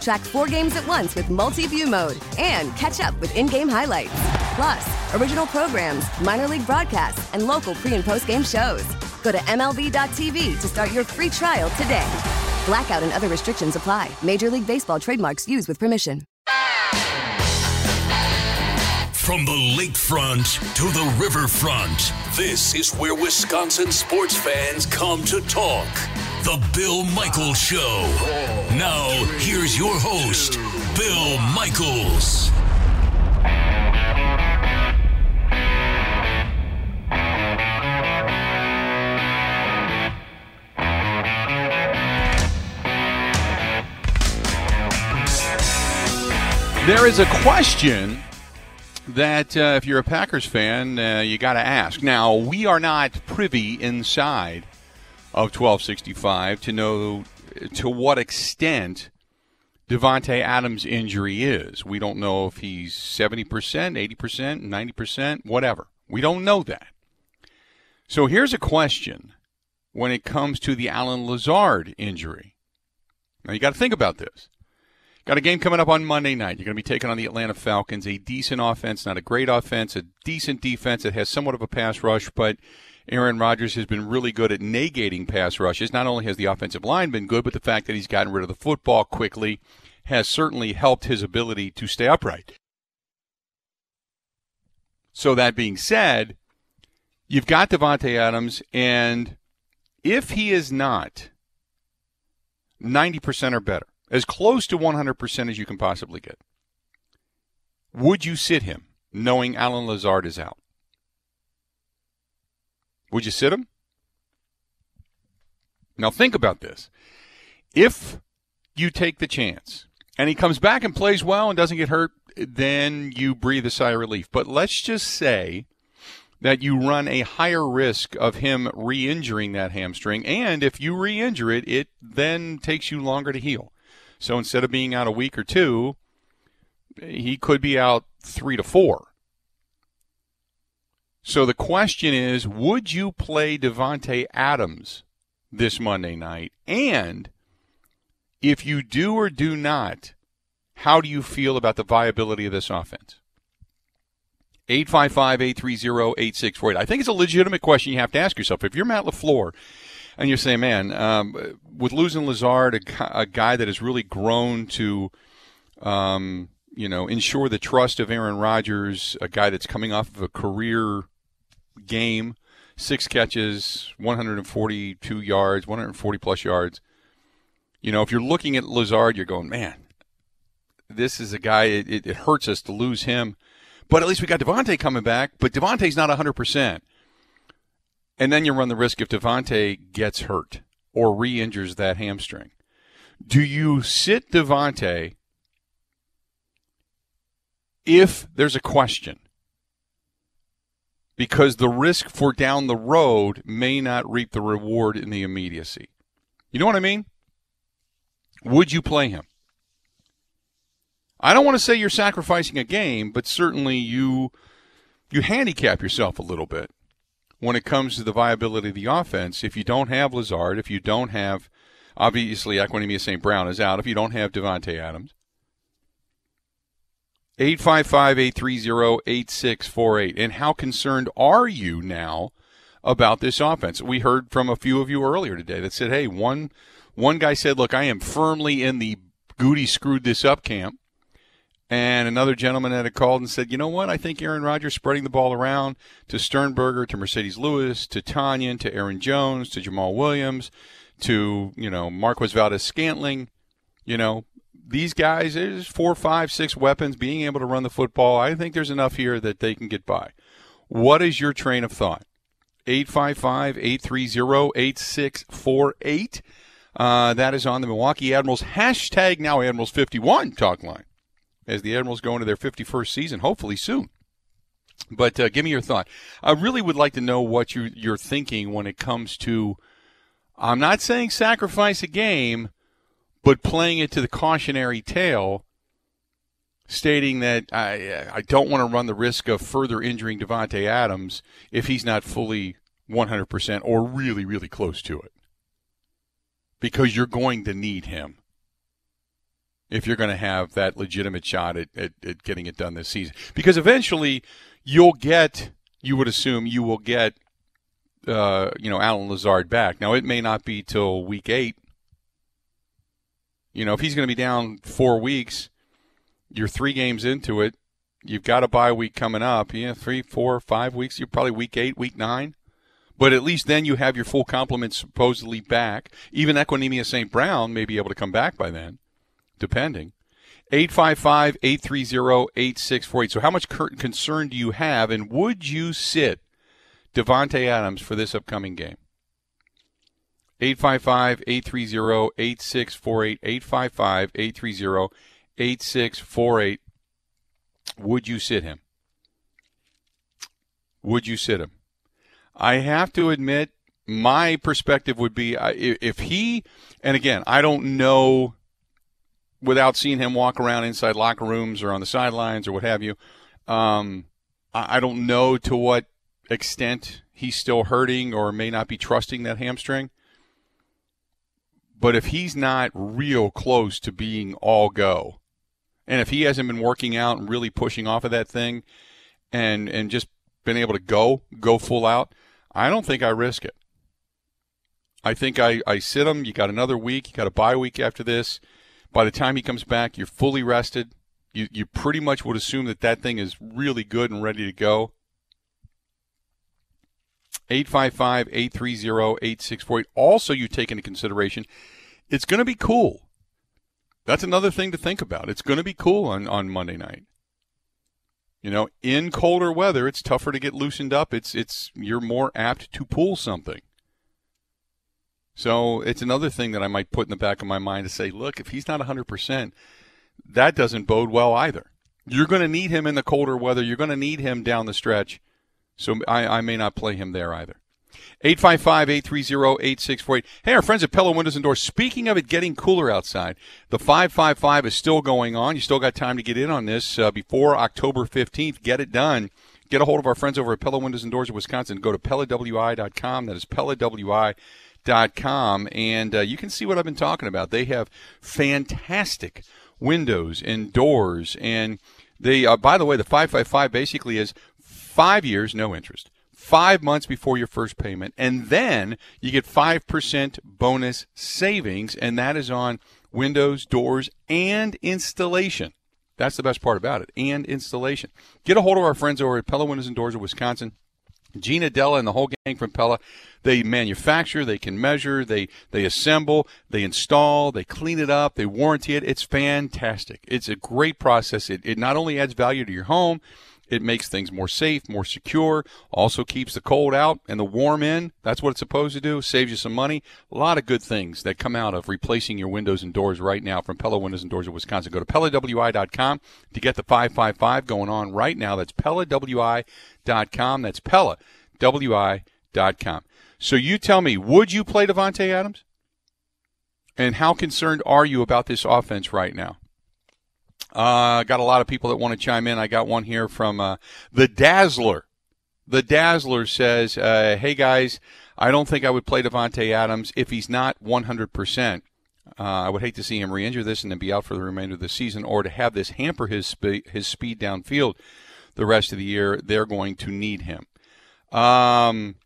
Track four games at once with multi view mode and catch up with in game highlights. Plus, original programs, minor league broadcasts, and local pre and post game shows. Go to MLB.tv to start your free trial today. Blackout and other restrictions apply. Major League Baseball trademarks used with permission. From the lakefront to the riverfront, this is where Wisconsin sports fans come to talk. The Bill Michaels Show. Now, here's your host, Bill Michaels. There is a question that uh, if you're a Packers fan, uh, you got to ask. Now, we are not privy inside of 1265 to know to what extent Davante Adams' injury is. We don't know if he's 70%, 80%, 90%, whatever. We don't know that. So here's a question when it comes to the Allen Lazard injury. Now, you got to think about this. Got a game coming up on Monday night. You're going to be taking on the Atlanta Falcons, a decent offense, not a great offense, a decent defense that has somewhat of a pass rush, but Aaron Rodgers has been really good at negating pass rushes. Not only has the offensive line been good, but the fact that he's gotten rid of the football quickly has certainly helped his ability to stay upright. So that being said, you've got Davante Adams, and if he is not 90% or better, as close to 100% as you can possibly get. Would you sit him knowing Allen Lazard is out? Would you sit him? Now think about this. If you take the chance and he comes back and plays well and doesn't get hurt, then you breathe a sigh of relief. But let's just say that you run a higher risk of him re injuring that hamstring. And if you re injure it, it then takes you longer to heal. So instead of being out a week or two, he could be out three to four. So the question is, would you play Davante Adams this Monday night? And if you do or do not, how do you feel about the viability of this offense? 855-830-8648. I think it's a legitimate question you have to ask yourself. If you're Matt LaFleur and you're saying, man, um, with losing Lazard, a, a, guy that has really grown to, um, you know, ensure the trust of Aaron Rodgers, a guy that's coming off of a career game, six catches, 142 yards, 140 plus yards. You know, if you're looking at Lazard, you're going, man, this is a guy. It, it hurts us to lose him, but at least we got Davante coming back. But Davante's not 100 percent. And then you run the risk if Davante gets hurt or re injures that hamstring. Do you sit Davante if there's a question? Because the risk for down the road may not reap the reward in the immediacy. You know what I mean? Would you play him? I don't want to say you're sacrificing a game, but certainly you you handicap yourself a little bit when it comes to the viability of the offense. If you don't have Lazard, if you don't have, obviously, Equanimeous St. Brown is out, if you don't have Davante Adams. 855-830-8648. And how concerned are you now about this offense? We heard from a few of you earlier today that said, hey, one one guy said, look, I am firmly in the Gutey screwed this up camp. And another gentleman had called and said, you know what? I think Aaron Rodgers spreading the ball around to Sternberger, to Marcedes Lewis, to Tonyan, to Aaron Jones, to Jamaal Williams, to, you know, Marquez Valdes-Scantling. You know, these guys, there's four, five, six weapons, being able to run the football. I think there's enough here that they can get by. What is your train of thought? 855 830 8648. Uh, that is on the Milwaukee Admirals hashtag now Admirals 51 talk line as the Admirals go into their 51st season, hopefully soon. But uh, give me your thought. I really would like to know what you, you're thinking when it comes to. I'm not saying sacrifice a game, but playing it to the cautionary tale, stating that I I don't want to run the risk of further injuring Davante Adams if he's not fully 100% or really really close to it, because you're going to need him if you're going to have that legitimate shot at, at, at getting it done this season. Because eventually you'll get, you would assume, you will get, uh, you know, Allen Lazard back. Now, it may not be till week eight. You know, if he's going to be down four weeks, you're three games into it. You've got a bye week coming up. Yeah, three, four, five weeks. You're probably week eight, week nine. But at least then you have your full complement supposedly back. Even Equanimeous St. Brown may be able to come back by then depending. 855 830 8648. So, how much concern do you have, and would you sit Davante Adams for this upcoming game? 855 830 8648. 855 830 8648. Would you sit him? Would you sit him? I have to admit, my perspective would be if he, and again, I don't know without seeing him walk around inside locker rooms or on the sidelines or what have you. Um, I don't know to what extent he's still hurting or may not be trusting that hamstring. But if he's not real close to being all go, and if he hasn't been working out and really pushing off of that thing and and just been able to go, go full out, I don't think I risk it. I think I, I sit him. You got another week. You got a bye week after this. By the time he comes back, you're fully rested. You, you pretty much would assume that that thing is really good and ready to go. 855 830 8648. Also, you take into consideration it's going to be cool. That's another thing to think about. It's going to be cool on, on Monday night. You know, in colder weather, it's tougher to get loosened up. It's it's you're more apt to pull something. So it's another thing that I might put in the back of my mind to say, look, if he's not 100%, that doesn't bode well either. You're going to need him in the colder weather. You're going to need him down the stretch. So I, I may not play him there either. 855 830 8648. Hey, our friends at Pella Windows and Doors, speaking of it getting cooler outside, the 555 is still going on. You still got time to get in on this uh, before October 15th. Get it done. Get a hold of our friends over at Pella Windows and Doors of Wisconsin. Go to PellaWI.com. That is PellaWI.com com, and uh, you can see what I've been talking about. They have fantastic windows and doors, and they. Uh, by the way, the five five five basically is five years, no interest, five months before your first payment, and then you get five percent bonus savings, and that is on windows, doors, and installation. That's the best part about it, and installation. Get a hold of our friends over at Pella Windows and Doors of Wisconsin. Gina Della and the whole gang from Pella, they manufacture, they can measure, they they assemble, they install, they clean it up, they warranty it. It's fantastic. It's a great process. It, it not only adds value to your home, it makes things more safe, more secure, also keeps the cold out and the warm in. That's what it's supposed to do. Saves you some money. A lot of good things that come out of replacing your windows and doors right now from Pella Windows and Doors of Wisconsin. Go to PellaWI.com to get the 555 going on right now. That's PellaWI.com. That's PellaWI.com. So you tell me, would you play Davante Adams? And how concerned are you about this offense right now? Uh, got a lot of people that want to chime in. I got one here from uh, the Dazzler. The Dazzler says, uh, "Hey guys, I don't think I would play Davante Adams if he's not 100 percent. Uh, I would hate to see him re-injure this and then be out for the remainder of the season, or to have this hamper his spe- his speed downfield the rest of the year. They're going to need him." Um,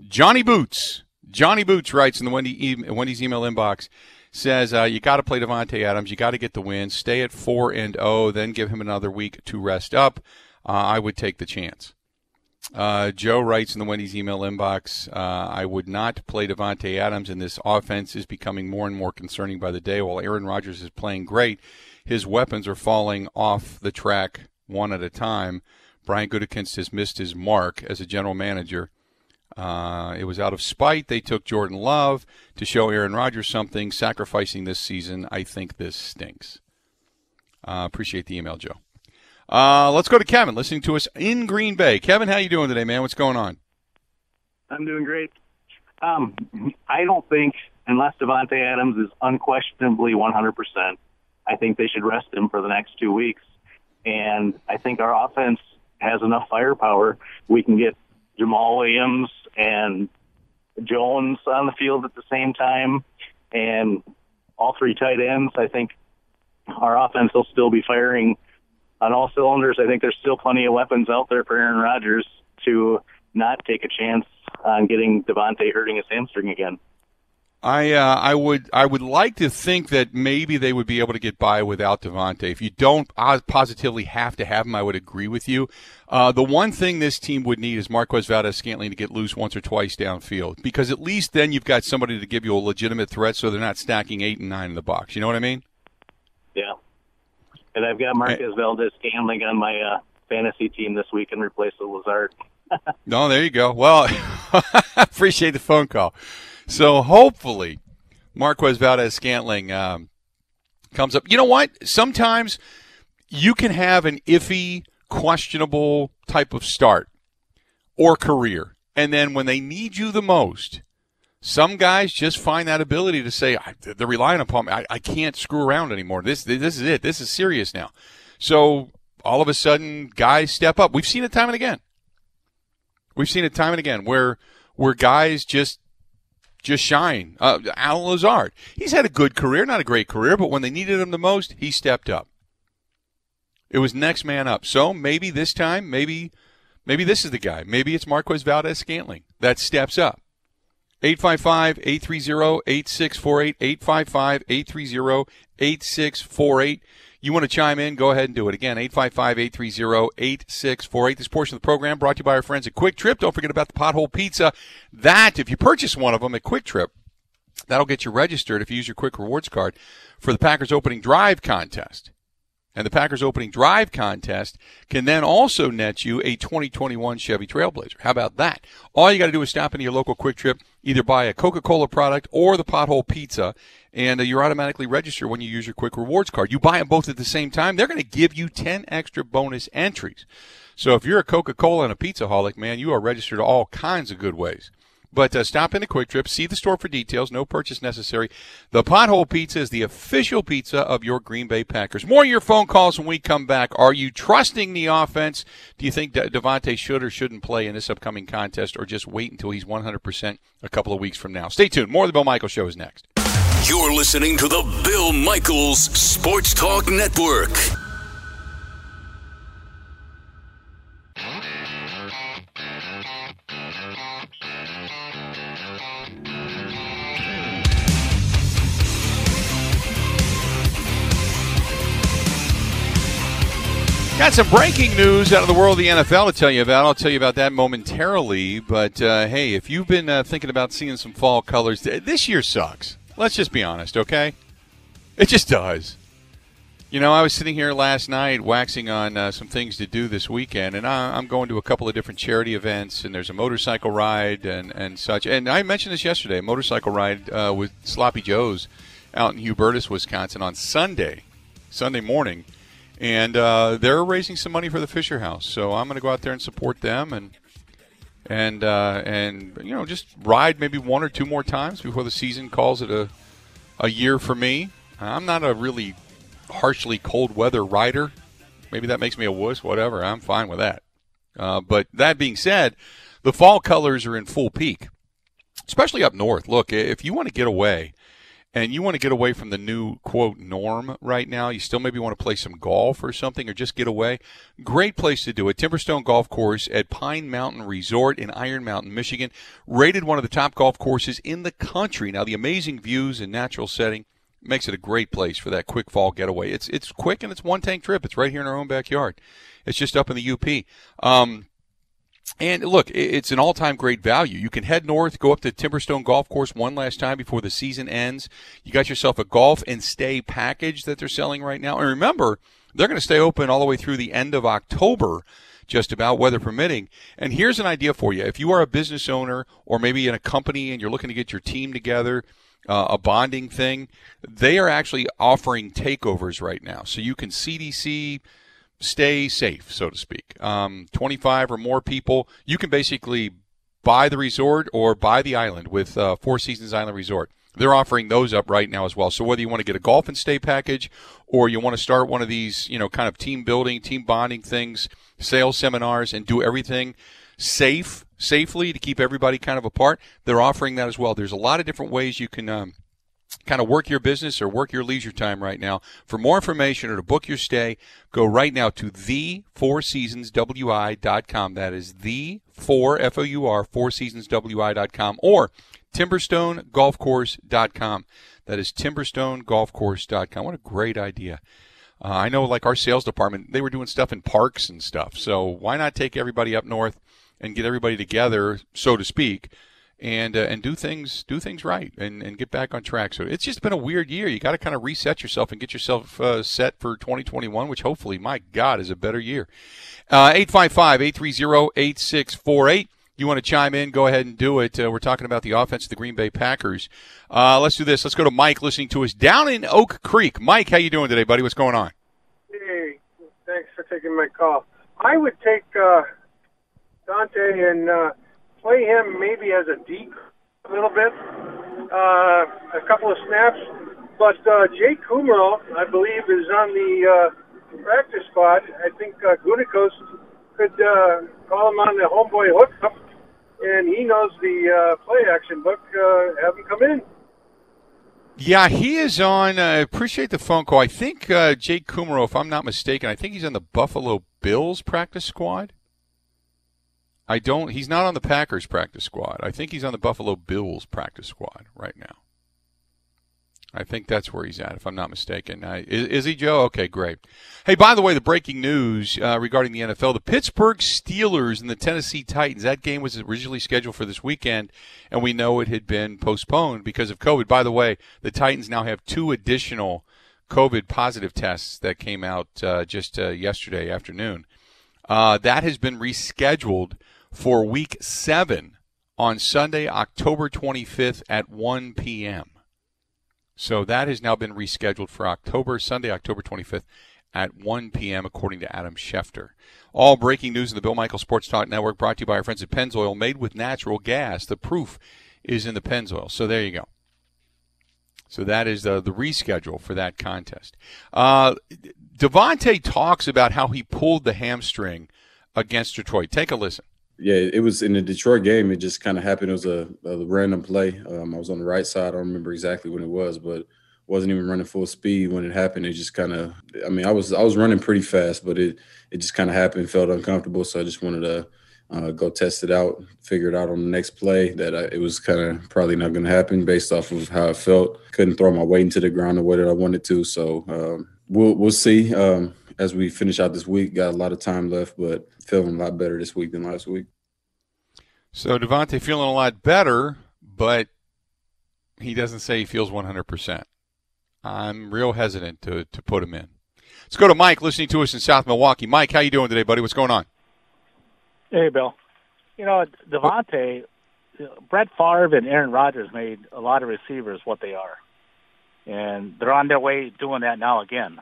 Johnny Boots. Johnny Boots writes in the Wendy e- Wendy's email inbox says uh, you got to play Davante Adams. You got to get the win. Stay at four and zero. Oh, then give him another week to rest up. Uh, I would take the chance. Uh, Joe writes in the Wendy's email inbox, uh, I would not play Davante Adams, and this offense is becoming more and more concerning by the day. While Aaron Rodgers is playing great, his weapons are falling off the track one at a time. Brian Gutekunst has missed his mark as a general manager. Uh, it was out of spite. They took Jordan Love to show Aaron Rodgers something, sacrificing this season. I think this stinks. Uh, appreciate the email, Joe. Uh, let's go to Kevin, listening to us in Green Bay. Kevin, how you doing today, man? What's going on? I'm doing great. Um, I don't think, unless Davante Adams is unquestionably 100%, I think they should rest him for the next two weeks. And I think our offense has enough firepower. We can get Jamaal Williams and Jones on the field at the same time, and all three tight ends. I think our offense will still be firing on all cylinders. I think there's still plenty of weapons out there for Aaron Rodgers to not take a chance on getting Davante hurting his hamstring again. I uh, I would I would like to think that maybe they would be able to get by without Davante. If you don't positively have to have him, I would agree with you. Uh, the one thing this team would need is Marquez Valdes-Scantling to get loose once or twice downfield, because at least then you've got somebody to give you a legitimate threat, so they're not stacking eight and nine in the box. You know what I mean? Yeah. And I've got Marquez Valdes-Scantling on my uh, fantasy team this week in replace of Lazard. no, there you go. Well, appreciate the phone call. So hopefully, Marquez Valdes-Scantling um, comes up. You know what? Sometimes you can have an iffy, questionable type of start or career, and then when they need you the most, some guys just find that ability to say they're relying upon me. I, I can't screw around anymore. This this is it. This is serious now. So all of a sudden, guys step up. We've seen it time and again. We've seen it time and again where where guys just just shine. Uh, Allen Lazard, he's had a good career, not a great career, but when they needed him the most, he stepped up. It was next man up. So maybe this time, maybe maybe this is the guy. Maybe it's Marquez Valdes-Scantling that steps up. 855-830-8648, 855-830-8648. You want to chime in? Go ahead and do it. Again, 855-830-8648. This portion of the program brought to you by our friends at Kwik Trip. Don't forget about the pothole pizza. That, if you purchase one of them at Kwik Trip, that'll get you registered if you use your Kwik Rewards card for the Packers opening drive contest. And the Packers opening drive contest can then also net you a 2021 Chevy Trailblazer. How about that? All you got to do is stop into your local Kwik Trip, either buy a Coca-Cola product or the Pothole Pizza, and uh, you're automatically registered when you use your Kwik Rewards card. You buy them both at the same time, they're going to give you 10 extra bonus entries. So if you're a Coca-Cola and a pizza holic, man, you are registered all kinds of good ways. But uh, stop in the Kwik Trip, see the store for details. No purchase necessary. The Pothole Pizza is the official pizza of your Green Bay Packers. More of your phone calls when we come back. Are you trusting the offense? Do you think De- Davante should or shouldn't play in this upcoming contest, or just wait until he's 100% a couple of weeks from now? Stay tuned. More of the Bill Michaels Show is next. You're listening to the Bill Michaels Sports Talk Network. Got some breaking news out of the world of the NFL to tell you about. I'll tell you about that momentarily. But uh, hey, if you've been uh, thinking about seeing some fall colors, this year sucks. Let's just be honest, okay? It just does. You know, I was sitting here last night waxing on uh, some things to do this weekend, and I, am going to a couple of different charity events, and there's a motorcycle ride and, and such. And I mentioned this yesterday, motorcycle ride uh, with Sloppy Joe's out in Hubertus, Wisconsin on Sunday, Sunday morning and uh, they're raising some money for the Fisher House. So I'm going to go out there and support them and and uh, and you know just ride maybe one or two more times before the season calls it a a year for me. I'm not a really harshly cold weather rider. Maybe that makes me a wuss. Whatever, I'm fine with that. Uh, but that being said, the fall colors are in full peak, especially up north. Look, if you want to get away and you want to get away from the new quote norm right now, you still maybe want to play some golf or something or just get away, great place to do it. Timberstone Golf Course at Pine Mountain Resort in Iron Mountain, Michigan, rated one of the top golf courses in the country. Now, the amazing views and natural setting makes it a great place for that quick fall getaway. It's it's quick and it's one tank trip. It's right here in our own backyard. It's just up in the UP. Um, And look, it's an all-time great value. You can head north, go up to Timberstone Golf Course one last time before the season ends. You got yourself a golf and stay package that they're selling right now. And remember, they're going to stay open all the way through the end of October just about weather permitting. And here's an idea for you. If you are a business owner or maybe in a company and you're looking to get your team together, uh, a bonding thing, they are actually offering takeovers right now. So you can CDC stay safe, so to speak. Um, 25 or more people, you can basically buy the resort or buy the island with uh, Four Seasons Island Resort. They're offering those up right now as well. So whether you want to get a golf and stay package or you want to start one of these, you know, kind of team building, team bonding things, sales seminars and do everything safe, safely to keep everybody kind of apart, they're offering that as well. There's a lot of different ways you can um, kind of work your business or work your leisure time right now. For more information or to book your stay, go right now to the four seasons. That is the four F O U R four seasons or timberstonegolfcourse.com. That is timberstonegolfcourse.com. What a great idea. Uh, I know, like our sales department, they were doing stuff in parks and stuff. So why not take everybody up north and get everybody together, so to speak, and uh, and do things do things right and, and get back on track. So it's just been a weird year. You got to kind of reset yourself and get yourself uh, set for 2021, which hopefully, my God, is a better year. Uh, 855 830 8648 you want to chime in, go ahead and do it. Uh, we're talking about the offense of the Green Bay Packers. Uh, let's do this. Let's go to Mike listening to us down in Oak Creek. Mike, how you doing today, buddy? What's going on? Hey, thanks for taking my call. I would take uh, Dante and uh, play him maybe as a deep a little bit, uh, a couple of snaps. But uh, Jake Kumerow, I believe, is on the uh, practice squad. I think uh, Gutekunst could uh, call him on the homeboy hookup, and he knows the uh, play action book. Uh, have him come in. Yeah, he is on. I uh, appreciate the phone call. I think uh, Jake Kumerow, if I'm not mistaken, I think he's on the Buffalo Bills practice squad. I don't. He's not on the Packers practice squad. I think he's on the Buffalo Bills practice squad right now. I think that's where he's at, if I'm not mistaken. Uh, is, is, he, Joe? Okay, great. Hey, by the way, the breaking news uh, regarding the NFL: the Pittsburgh Steelers and the Tennessee Titans. That game was originally scheduled for this weekend, and we know it had been postponed because of COVID. By the way, the Titans now have two additional COVID positive tests that came out uh, just uh, yesterday afternoon. Uh, that has been rescheduled for Week Seven on Sunday, October 25th at 1 p.m. So that has now been rescheduled for October, Sunday, October 25th at 1 p.m., according to Adam Schefter. All breaking news in the Bill Michael Sports Talk Network brought to you by our friends at Pennzoil, made with natural gas. The proof is in the Pennzoil. So there you go. So that is the, the reschedule for that contest. Uh, talks about how he pulled the hamstring against Detroit. Take a listen yeah, it was in the Detroit game. It just kind of happened. It was a, a random play. Um, I was on the right side. I don't remember exactly when it was, but wasn't even running full speed when it happened. It just kind of. I mean, I was I was running pretty fast, but it it just kind of happened. Felt uncomfortable, so I just wanted to uh, go test it out. Figure it out on the next play that I, it was kind of probably not going to happen based off of how it felt. Couldn't throw my weight into the ground the way that I wanted to. So um, we'll we'll see. Um, as we finish out this week. Got a lot of time left, but feeling a lot better this week than last week. So Davante feeling a lot better, but he doesn't say he feels 100%. I'm real hesitant to, to put him in. Let's go to Mike listening to us in South Milwaukee. Mike, how you doing today, buddy? What's going on? Hey, Bill. You know, Davante, Brett Favre and Aaron Rodgers made a lot of receivers what they are. And they're on their way doing that now again.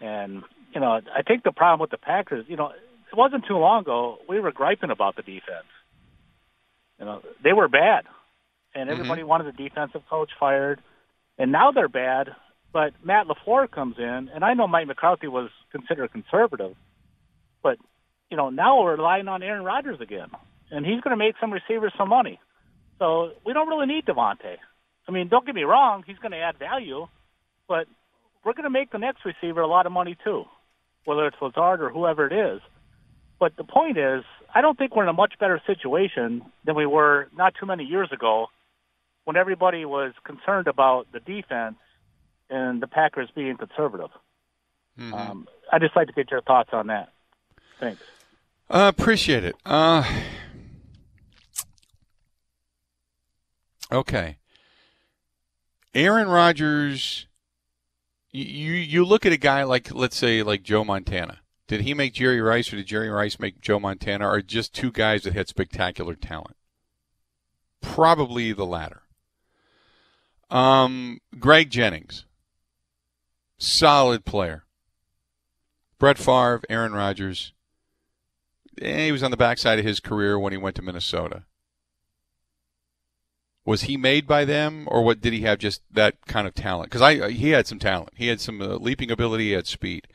And you know, I think the problem with the Packers, you know, it wasn't too long ago we were griping about the defense. You know, they were bad, and mm-hmm. everybody mm-hmm. wanted the defensive coach fired, and now they're bad. But Matt LaFleur comes in, and I know Mike McCarthy was considered conservative, but you know now we're relying on Aaron Rodgers again, and he's going to make some receivers some money. So we don't really need Davante. I mean, don't get me wrong, he's going to add value, but we're going to make the next receiver a lot of money too, whether it's Lazard or whoever it is. But the point is, I don't think we're in a much better situation than we were not too many years ago when everybody was concerned about the defense and the Packers being conservative. Mm-hmm. Um, I'd just like to get your thoughts on that. Thanks. Uh, appreciate it. Uh, okay. Aaron Rodgers. You you look at a guy like let's say like Joe Montana. Did he make Jerry Rice, or did Jerry Rice make Joe Montana, or just two guys that had spectacular talent? Probably the latter. Um, Greg Jennings, solid player. Brett Favre, Aaron Rodgers. Eh, he was on the backside of his career when he went to Minnesota. Was he made by them, or what? Did he have just that kind of talent? Because I he had some talent. He had some uh, leaping ability. He had speed.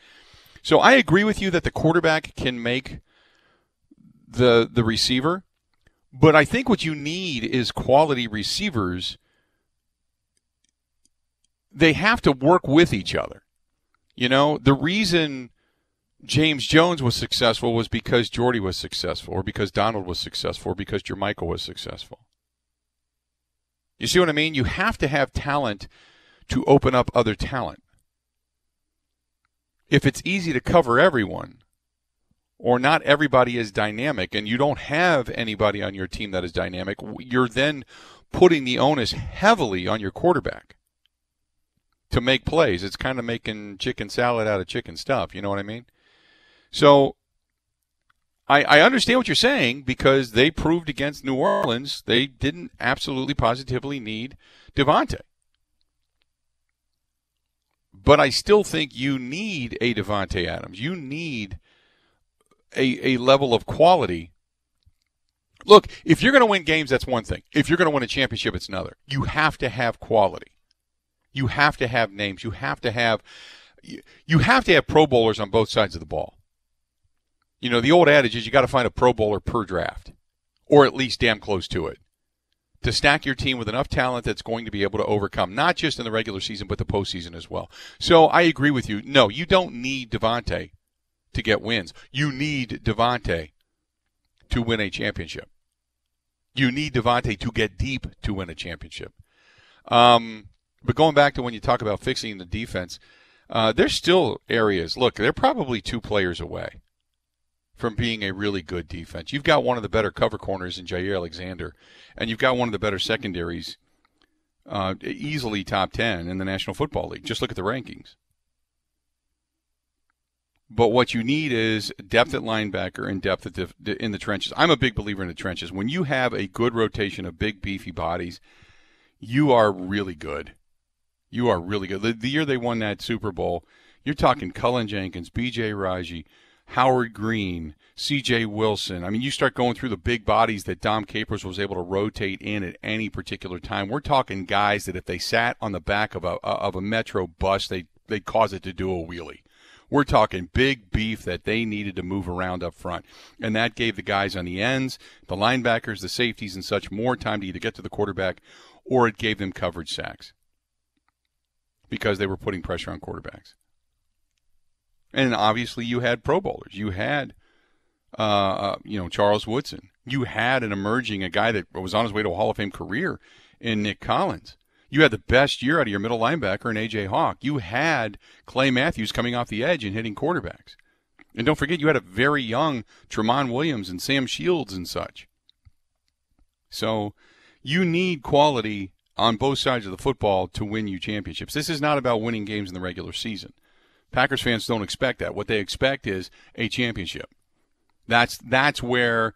So I agree with you that the quarterback can make the the receiver, but I think what you need is quality receivers. They have to work with each other. You know, the reason James Jones was successful was because Jordy was successful, or because Donald was successful, or because Jermichael was successful. You see what I mean? You have to have talent to open up other talent. If it's easy to cover everyone, or not everybody is dynamic, and you don't have anybody on your team that is dynamic, you're then putting the onus heavily on your quarterback to make plays. It's kind of making chicken salad out of chicken stuff. You know what I mean? So I, I understand what you're saying because they proved against New Orleans they didn't absolutely positively need Davante. But I still think you need a Davante Adams. You need a, a level of quality. Look, if you're going to win games, that's one thing. If you're going to win a championship, it's another. You have to have quality. You have to have names. You have to have you have to have pro bowlers on both sides of the ball. You know, the old adage is you got to find a Pro Bowler per draft, or at least damn close to it, to stack your team with enough talent that's going to be able to overcome, not just in the regular season, but the postseason as well. So I agree with you. No, you don't need Davante to get wins. You need Davante to win a championship. You need Davante to get deep to win a championship. Um, but going back to when you talk about fixing the defense, uh, there's still areas. Look, they're probably two players away from being a really good defense. You've got one of the better cover corners in Jaire Alexander, and you've got one of the better secondaries, uh, easily top 10 in the National Football League. Just look at the rankings. But what you need is depth at linebacker and depth the, in the trenches. I'm a big believer in the trenches. When you have a good rotation of big, beefy bodies, you are really good. You are really good. The, the year they won that Super Bowl, you're talking Cullen Jenkins, B.J. Raji, Howard Green, C.J. Wilson. I mean, you start going through the big bodies that Dom Capers was able to rotate in at any particular time. We're talking guys that if they sat on the back of a of a Metro bus, they they'd cause it to do a wheelie. We're talking big beef that they needed to move around up front. And that gave the guys on the ends, the linebackers, the safeties, and such more time to either get to the quarterback or it gave them coverage sacks because they were putting pressure on quarterbacks. And obviously, you had Pro Bowlers. You had, uh, uh, you know, Charles Woodson. You had an emerging, a guy that was on his way to a Hall of Fame career in Nick Collins. You had the best year out of your middle linebacker in A.J. Hawk. You had Clay Matthews coming off the edge and hitting quarterbacks. And don't forget, you had a very young Tramon Williams and Sam Shields and such. So you need quality on both sides of the football to win you championships. This is not about winning games in the regular season. Packers fans don't expect that. What they expect is a championship. That's that's where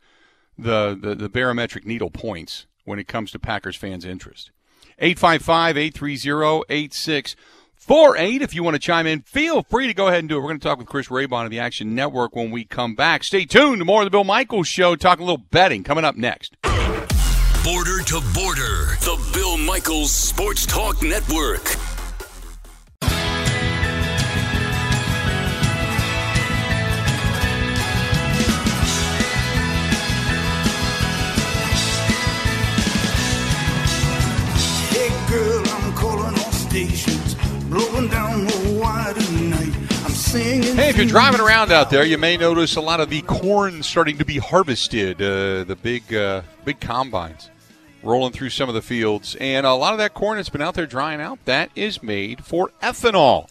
the, the, the barometric needle points when it comes to Packers fans' interest. 855 830 8648. If you want to chime in, feel free to go ahead and do it. We're going to talk with Chris Raybon of the Action Network when we come back. Stay tuned to more of the Bill Michaels Show, talking a little betting coming up next. Border to Border, the Bill Michaels Sports Talk Network. Hey, if you're driving around out there, you may notice a lot of the corn starting to be harvested. Uh, the big, uh, big combines rolling through some of the fields, and a lot of that corn that's been out there drying out that is made for ethanol.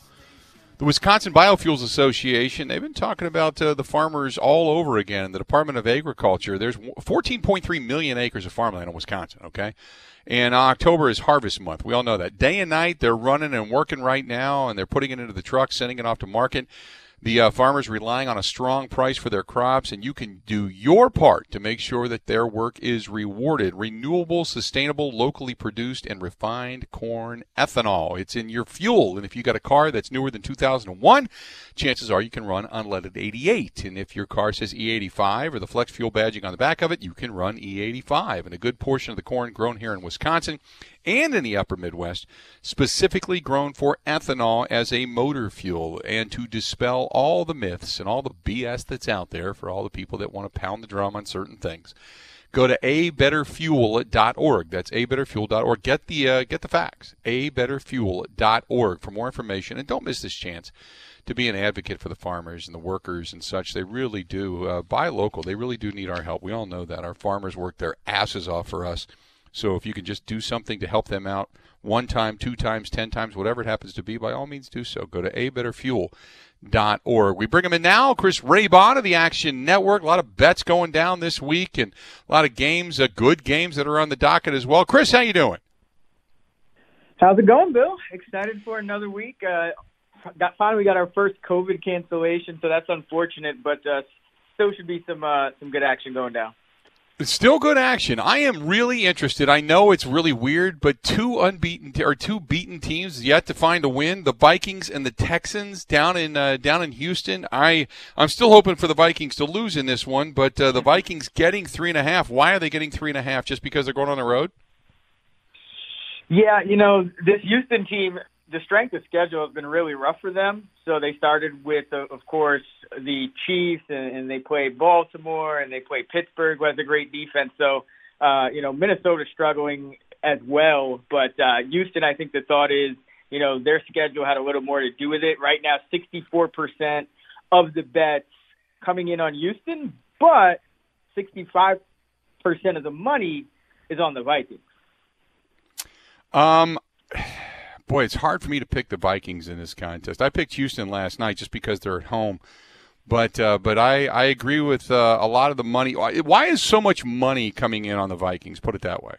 The Wisconsin Biofuels Association, they've been talking about uh, the farmers all over again. The Department of Agriculture, there's 14.3 million acres of farmland in Wisconsin, okay? And October is harvest month. We all know that. Day and night, they're running and working right now, and they're putting it into the truck, sending it off to market. The uh, farmers relying on a strong price for their crops, and you can do your part to make sure that their work is rewarded. Renewable, sustainable, locally produced, and refined corn ethanol. It's in your fuel, and if you got a car that's newer than 2001, chances are you can run unleaded 88. And if your car says E85 or the flex fuel badging on the back of it, you can run E85. And a good portion of the corn grown here in Wisconsin and in the upper Midwest, specifically grown for ethanol as a motor fuel and to dispel all the myths and all the BS that's out there for all the people that want to pound the drum on certain things. Go to abetterfuel.org. That's abetterfuel.org. Get the uh, get the facts. abetterfuel.org for more information and don't miss this chance to be an advocate for the farmers and the workers and such. They really do. Uh, buy local. They really do need our help. We all know that. Our farmers work their asses off for us. So if you can just do something to help them out one time, two times, ten times, whatever it happens to be, by all means do so. Go to abetterfuel.org. We bring them in now. Chris Raybon of the Action Network. A lot of bets going down this week and a lot of games, uh, good games that are on the docket as well. Chris, how you doing? How's it going, Bill? Excited for another week. Uh, got finally got our first COVID cancellation, so that's unfortunate, but uh, still should be some uh, some good action going down. Still good action. I am really interested. I know it's really weird, but two unbeaten or two beaten teams yet to find a win: the Vikings and the Texans down in uh, down in Houston. I I'm still hoping for the Vikings to lose in this one, but uh, the Vikings getting three and a half. Why are they getting three and a half? Just because they're going on the road? Yeah, you know this Houston team the strength of schedule has been really rough for them. So they started with, uh, of course, the Chiefs, and, and they played Baltimore, and they played Pittsburgh, who has a great defense. So, uh, you know, Minnesota's struggling as well. But uh, Houston, I think the thought is, you know, their schedule had a little more to do with it. Right now, 64% of the bets coming in on Houston, but 65% of the money is on the Vikings. Um, boy, it's hard for me to pick the Vikings in this contest. I picked Houston last night just because they're at home. But uh, but I, I agree with uh, a lot of the money. Why is so much money coming in on the Vikings? Put it that way.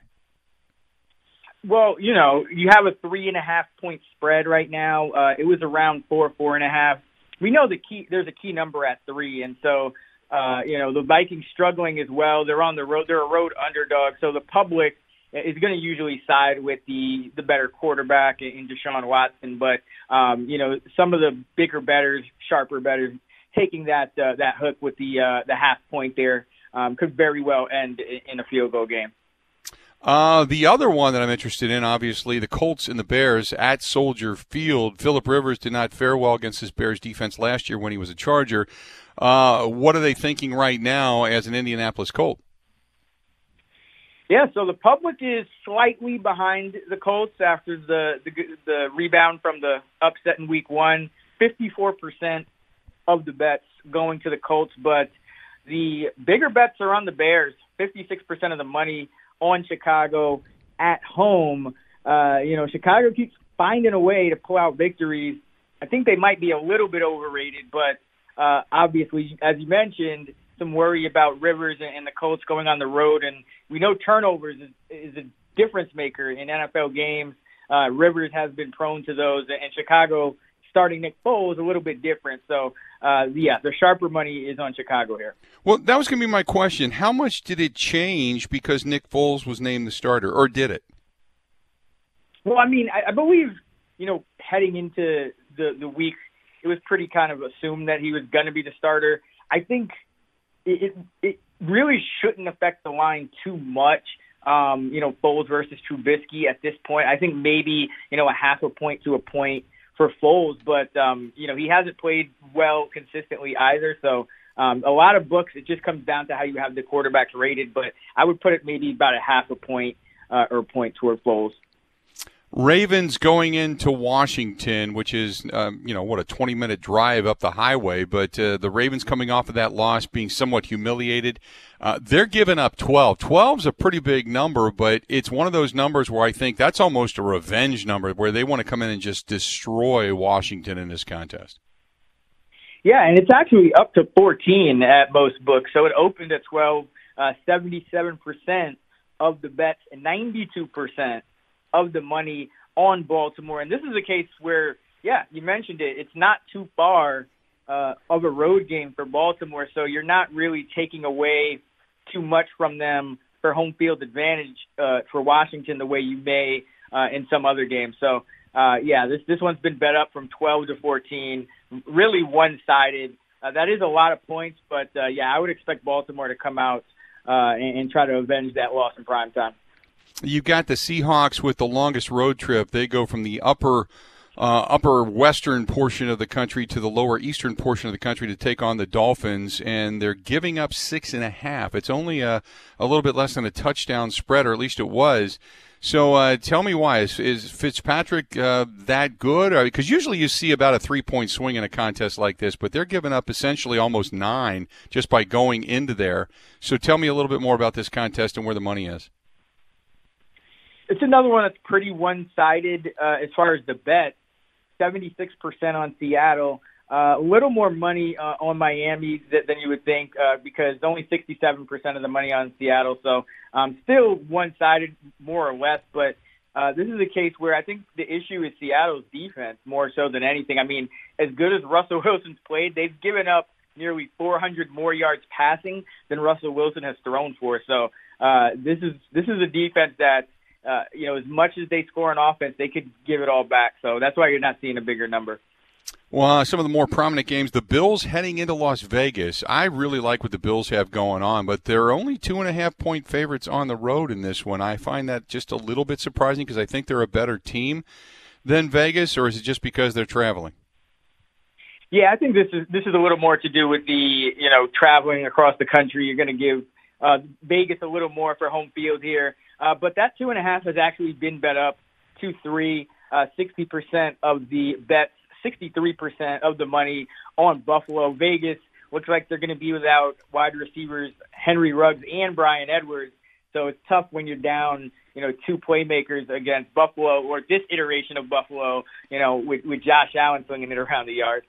Well, you know, you have a three and a half point spread right now. Uh, it was around four, four and a half. We know the key. There's a key number at three, and so uh, you know the Vikings struggling as well. They're on the road. They're a road underdog, so the public is going to usually side with the the better quarterback in Deshaun Watson. But um, you know, some of the bigger betters, sharper betters, taking that uh, that hook with the uh, the half point there um, could very well end in a field goal game. Uh, the other one that I'm interested in, obviously, the Colts and the Bears at Soldier Field. Philip Rivers did not fare well against his Bears defense last year when he was a Charger. Uh, what are they thinking right now as an Indianapolis Colt? Yeah, so the public is slightly behind the Colts after the the, the rebound from the upset in Week One. Fifty-four percent of the bets going to the Colts, but the bigger bets are on the Bears. Fifty-six percent of the money on Chicago at home. Uh, you know, Chicago keeps finding a way to pull out victories. I think they might be a little bit overrated, but uh, obviously, as you mentioned, some worry about Rivers and the Colts going on the road, and we know turnovers is, is a difference maker in NFL games. Uh, Rivers has been prone to those, and Chicago starting Nick Foles a little bit different. So, uh, yeah, the sharper money is on Chicago here. Well, that was going to be my question. How much did it change because Nick Foles was named the starter, or did it? Well, I mean, I, I believe you know heading into the the week, it was pretty kind of assumed that he was going to be the starter. I think it, it really shouldn't affect the line too much. Um, you know, Foles versus Trubisky at this point. I think maybe you know a half a point to a point for Foles, but um, you know he hasn't played well consistently either. So um, a lot of books, it just comes down to how you have the quarterbacks rated. But I would put it maybe about a half a point uh, or point toward Foles. Ravens going into Washington, which is um, you know what a 20 minute drive up the highway, but uh, the Ravens coming off of that loss, being somewhat humiliated, uh, they're giving up 12. 12 is a pretty big number, but it's one of those numbers where I think that's almost a revenge number, where they want to come in and just destroy Washington in this contest. Yeah, and it's actually up to 14 at most books. So it opened at 12, uh, 77% of the bets and 92% of the money on Baltimore. And this is a case where, yeah, you mentioned it. It's not too far uh, of a road game for Baltimore, so you're not really taking away too much from them for home field advantage uh, for Washington the way you may uh, in some other games. So, uh, yeah, this this one's been bet up from 12 to 14, really one-sided. Uh, that is a lot of points, but uh, yeah, I would expect Baltimore to come out uh, and, and try to avenge that loss in prime time you've got the Seahawks with the longest road trip. They go from the upper uh, upper western portion of the country to the lower eastern portion of the country to take on the Dolphins, and they're giving up six and a half. It's only a, a little bit less than a touchdown spread, or at least it was. So uh, tell me why is, is Fitzpatrick uh, that good? Because usually you see about a three point swing in a contest like this, but they're giving up essentially almost nine just by going into there. So tell me a little bit more about this contest and where the money is it's another one that's pretty one-sided uh, as far as the bet. 76% on Seattle. Uh, a little more money uh, on Miami th- than you would think uh, because only 67% of the money on Seattle. So um, still one-sided more or less. But uh, this is a case where I think the issue is Seattle's defense more so than anything. I mean, as good as Russell Wilson's played, they've given up nearly 400 more yards passing than Russell Wilson has thrown for. So uh, this is this is a defense that uh, you know, as much as they score on offense, they could give it all back. So that's why you're not seeing a bigger number. Well, uh, some of the more prominent games, the Bills heading into Las Vegas. I really like what the Bills have going on, but they're only two and a half point favorites on the road in this one. I find that just a little bit surprising because I think they're a better team than Vegas, or is it just because they're traveling? Yeah, I think this is this is a little more to do with the you know traveling across the country. You're going to give uh, Vegas a little more for home field here. Uh, but that two and a half has actually been bet up to three. Uh, 60% of the bets, 63% of the money on Buffalo. Vegas looks like they're going to be without wide receivers Henry Ruggs and Bryan Edwards. So it's tough when you're down, you know, two playmakers against Buffalo or this iteration of Buffalo, you know, with, with Josh Allen swinging it around the yard.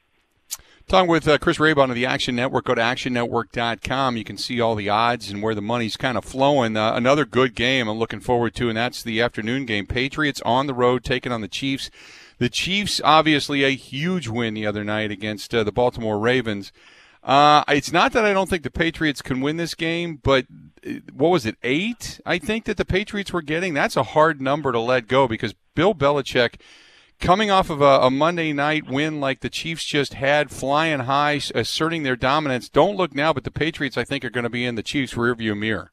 Talking with uh, Chris Raybon of the Action Network. Go to actionnetwork.com. You can see all the odds and where the money's kind of flowing. Uh, another good game I'm looking forward to, and that's the afternoon game. Patriots on the road taking on the Chiefs. The Chiefs, obviously, a huge win the other night against uh, the Baltimore Ravens. Uh, it's not that I don't think the Patriots can win this game, but uh, what was it, eight? I think that the Patriots were getting. That's a hard number to let go because Bill Belichick – coming off of a, a, Monday night win like the Chiefs just had, flying high, asserting their dominance. Don't look now, but the Patriots, I think, are going to be in the Chiefs' rearview mirror.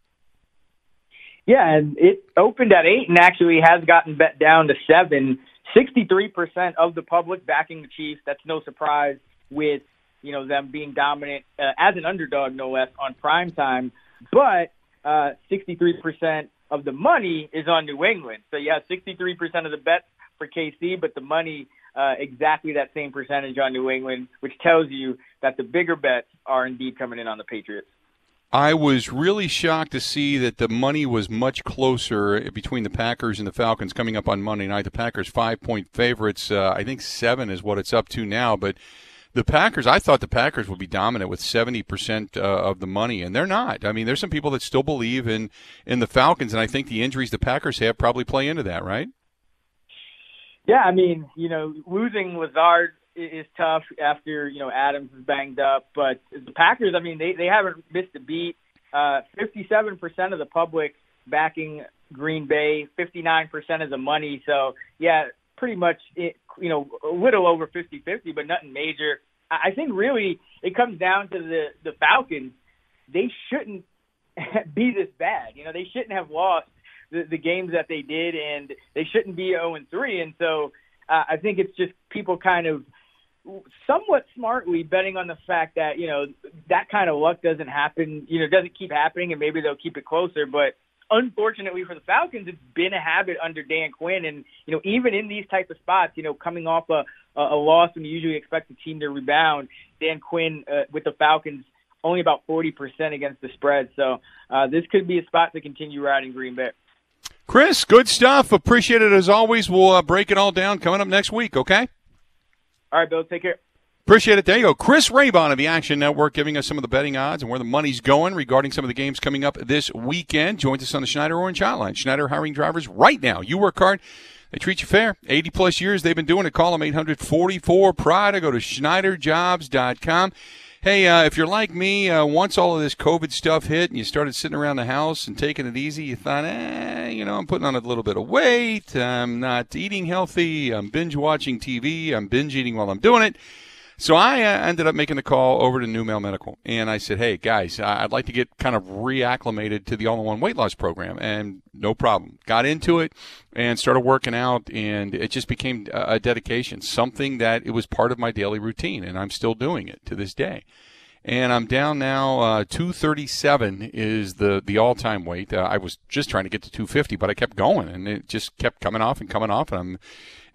Yeah, and it opened at eight and actually has gotten bet down to seven. Sixty-three percent of the public backing the Chiefs. That's no surprise with you know them being dominant uh, as an underdog, no less, on prime time. But uh, sixty-three percent of the money is on New England. So yeah, sixty-three percent of the bets for KC, but the money uh, exactly that same percentage on New England, which tells you that the bigger bets are indeed coming in on the Patriots. I was really shocked to see that the money was much closer between the Packers and the Falcons coming up on Monday night. The Packers five point favorites. Uh, I think seven is what it's up to now, but the Packers, I thought the Packers would be dominant with 70% uh, of the money, and they're not. I mean, there's some people that still believe in, in the Falcons, and I think the injuries the Packers have probably play into that, right? Yeah, I mean, you know, losing Lazard is tough after you know Adams is banged up, but the Packers, I mean, they they haven't missed a beat. Uh, 57% of the public backing Green Bay, 59% of the money. So yeah, pretty much it, you know a little over 50-50, but nothing major. I think really it comes down to the the Falcons. They shouldn't be this bad. You know, they shouldn't have lost the, the games that they did, and they shouldn't be 0 and 3. And so uh, I think it's just people kind of somewhat smartly betting on the fact that you know that kind of luck doesn't happen, you know, doesn't keep happening, and maybe they'll keep it closer. But unfortunately for the Falcons, it's been a habit under Dan Quinn, and you know even in these type of spots, you know coming off a a loss when you usually expect the team to rebound, Dan Quinn uh, with the Falcons only about 40% against the spread. So uh, this could be a spot to continue riding Green Bay. Chris, good stuff. Appreciate it as always. We'll uh, break it all down coming up next week, okay? All right, Bill. Take care. Appreciate it. There you go. Chris Raybon of the Action Network giving us some of the betting odds and where the money's going regarding some of the games coming up this weekend. Joins us on the Schneider Orange Hotline. Schneider hiring drivers right now. You work hard. They treat you fair. 80 plus years they've been doing it. Call them 844 Pride go to SchneiderJobs.com. Hey, uh, if you're like me, uh, once all of this COVID stuff hit and you started sitting around the house and taking it easy, you thought, eh, you know, I'm putting on a little bit of weight. I'm not eating healthy. I'm binge watching TV. I'm binge eating while I'm doing it. So I uh, ended up making the call over to NuMale Medical, and I said, "Hey guys, I'd like to get kind of reacclimated to the all-in-one weight loss program." And no problem, got into it and started working out, and it just became a dedication, something that it was part of my daily routine, and I'm still doing it to this day and I'm down now. Uh, 237 is the the all time weight. Uh, I was just trying to get to 250, but I kept going, and it just kept coming off and coming off. And I'm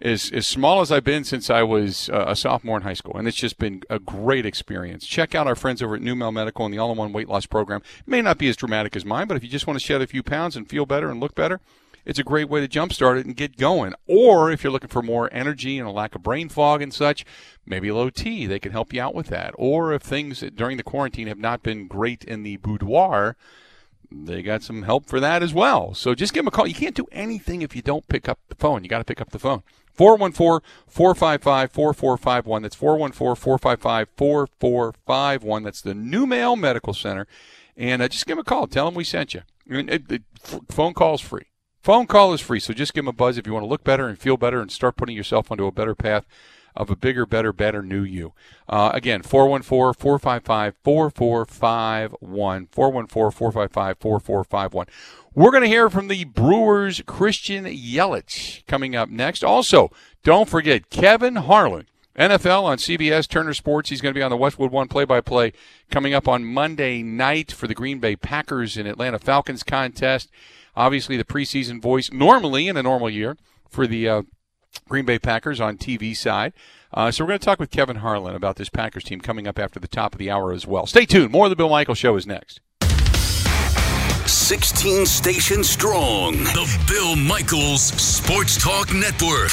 as as small as I've been since I was uh, a sophomore in high school, and it's just been a great experience. Check out our friends over at NuMale Medical and the All in One Weight Loss Program. It may not be as dramatic as mine, but if you just want to shed a few pounds and feel better and look better it's a great way to jumpstart it and get going. Or if you're looking for more energy and a lack of brain fog and such, maybe low T, they can help you out with that. Or if things during the quarantine have not been great in the boudoir, they got some help for that as well. So just give them a call. You can't do anything if you don't pick up the phone. You got to pick up the phone. 414 455 4451. That's 414 455 4451. That's the NuMale Medical Center. And uh, just give them a call. Tell them we sent you. I mean, it, it, phone call is free. Phone call is free, so just give them a buzz if you want to look better and feel better and start putting yourself onto a better path of a bigger, better, better new you. Uh, again, 414 455 4451. 414 455 4451. We're going to hear from the Brewers' Christian Yelich coming up next. Also, don't forget Kevin Harlan. NFL on CBS Turner Sports. He's going to be on the Westwood One play by play coming up on Monday night for the Green Bay Packers and Atlanta Falcons contest. Obviously, the preseason voice normally in a normal year for the uh, Green Bay Packers on TV side. Uh, so we're going to talk with Kevin Harlan about this Packers team coming up after the top of the hour as well. Stay tuned. More of the Bill Michael Show is next. 16 stations strong. The Bill Michaels Sports Talk Network.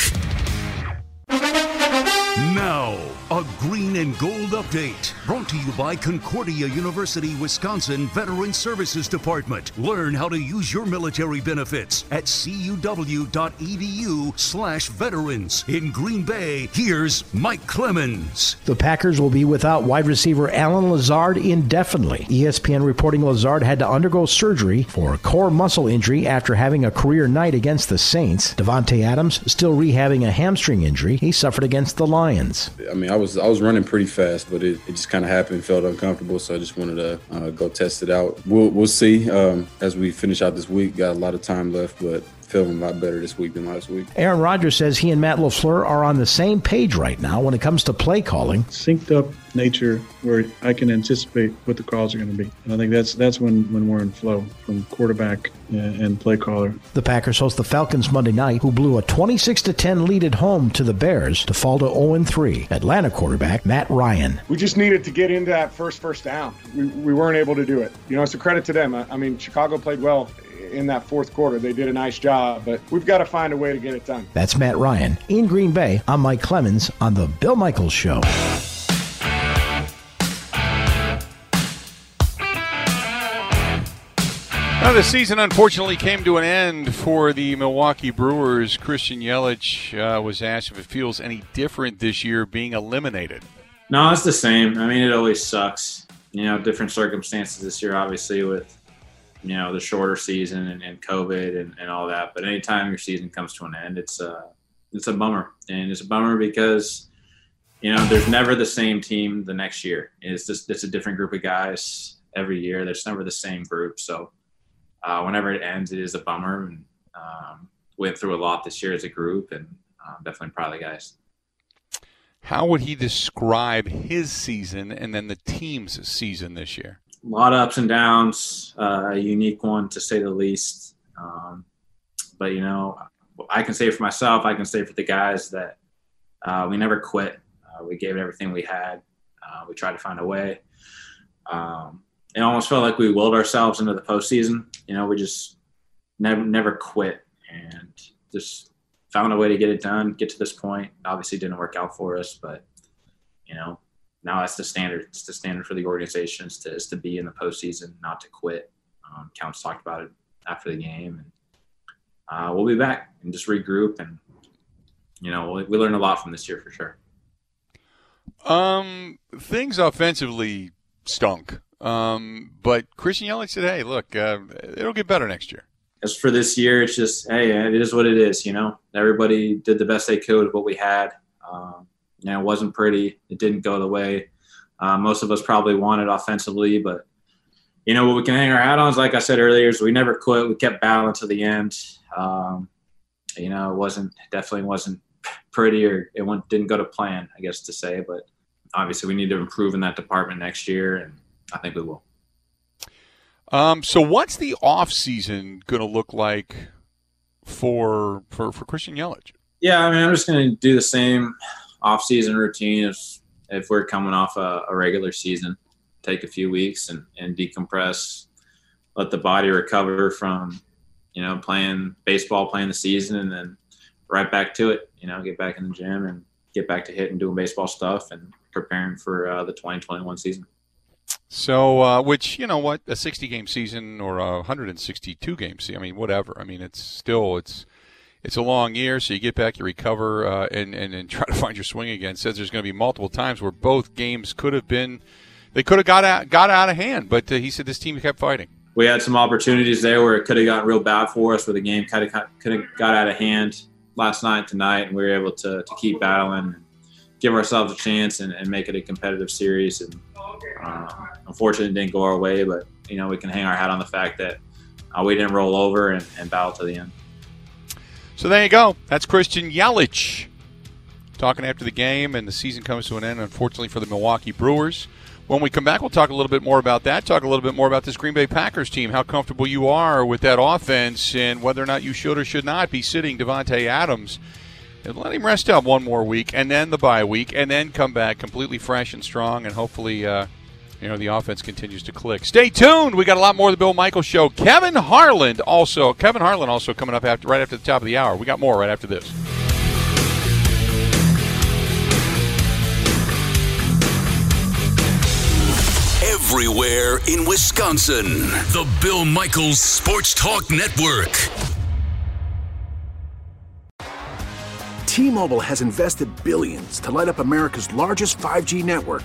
Now, a green and gold update brought to you by Concordia University, Wisconsin Veteran Services Department. Learn how to use your military benefits at cuw.edu slash veterans. In Green Bay, here's Mike Clemens. The Packers will be without wide receiver Allen Lazard indefinitely. ESPN reporting Lazard had to undergo surgery for a core muscle injury after having a career night against the Saints. Davante Adams still rehabbing a hamstring injury he suffered against the Lions. I mean, I was I was running pretty fast, but it, it just kind of happened, felt uncomfortable, so I just wanted to uh, go test it out. We'll we'll see um, as we finish out this week. Got a lot of time left, but feeling a lot better this week than last week. Aaron Rodgers says he and Matt LaFleur are on the same page right now when it comes to play calling. Synced up nature where I can anticipate what the calls are going to be. And I think that's that's when, when we're in flow from quarterback and play caller. The Packers host the Falcons Monday night, who blew a 26 to 10 lead at home to the Bears to fall to 0 3. Atlanta quarterback Matt Ryan. We just needed to get into that first first down. We, we weren't able to do it. You know, it's a credit to them. I, I mean, Chicago played well in that fourth quarter. They did a nice job, but we've got to find a way to get it done. That's Matt Ryan. In Green Bay, I'm Mike Clemens on The Bill Michaels Show. Now, the season unfortunately came to an end for the Milwaukee Brewers. Christian Yelich uh, was asked if it feels any different this year being eliminated. No, it's the same. I mean, it always sucks. You know, different circumstances this year, obviously, with you know the shorter season and, and COVID and, and all that. But anytime your season comes to an end, it's a it's a bummer, and it's a bummer because you know there's never the same team the next year. It's just it's a different group of guys every year. There's never the same group. So uh, whenever it ends, it is a bummer. And um, went through a lot this year as a group, and uh, definitely proud of the guys. How would he describe his season and then the team's season this year? A lot of ups and downs, uh, a unique one to say the least. Um, but you know, I can say for myself, I can say for the guys that uh, we never quit. Uh, we gave it everything we had. Uh, we tried to find a way. Um, it almost felt like we willed ourselves into the postseason. You know, we just never never quit and just found a way to get it done, get to this point. Obviously, didn't work out for us, but you know, now that's the standard. It's the standard for the organizations to, is to be in the postseason, not to quit. Um, Counsell talked about it after the game, and uh, we'll be back and just regroup. And you know, we, we learned a lot from this year for sure. Um, things offensively stunk. Um, but Christian Yelich said, "Hey, look, uh, it'll get better next year." As for this year, it's just hey, it is what it is. You know, everybody did the best they could with what we had. Um, you know, it wasn't pretty. It didn't go the way uh, most of us probably wanted offensively, but you know what we can hang our hat on is like I said earlier, is we never quit. We kept battling to the end. Um, you know, it wasn't definitely wasn't pretty or it went, didn't go to plan, I guess to say, but obviously we need to improve in that department next year, and I think we will. Um, so what's the off season going to look like for for for Christian Yelich? Yeah, I mean, I'm just going to do the same off-season routine if if we're coming off a, a, regular season take a few weeks and, and decompress let the body recover from you know playing baseball playing the season and then right back to it you know get back in the gym and get back to hitting doing baseball stuff and preparing for uh, the 2021 season. So uh, which you know what a 60 game season or a 162 game season i mean whatever. I mean it's still it's it's a long year, so you get back, you recover, uh, and, and, and try to find your swing again. Says there's going to be multiple times where both games could have been, they could have got out, got out of hand, but uh, he said this team kept fighting. We had some opportunities there where it could have gotten real bad for us, where the game kind of could have got out of hand last night, tonight, and we were able to, to keep battling, and give ourselves a chance, and, and make it a competitive series. And uh, unfortunately, didn't go our way, but you know we can hang our hat on the fact that uh, we didn't roll over and, and battle to the end. So there you go. That's Christian Yelich talking after the game, and the season comes to an end, unfortunately, for the Milwaukee Brewers. When we come back, we'll talk a little bit more about that. Talk a little bit more about this Green Bay Packers team, how comfortable you are with that offense, and whether or not you should or should not be sitting Davante Adams and let him rest up one more week, and then the bye week, and then come back completely fresh and strong, and hopefully. Uh, you know the offense continues to click. Stay tuned. We got a lot more of the Bill Michaels show. Kevin Harlan also. Kevin Harlan also coming up after right after the top of the hour. We got more right after this. Everywhere in Wisconsin, the Bill Michaels Sports Talk Network. T-Mobile has invested billions to light up America's largest 5G network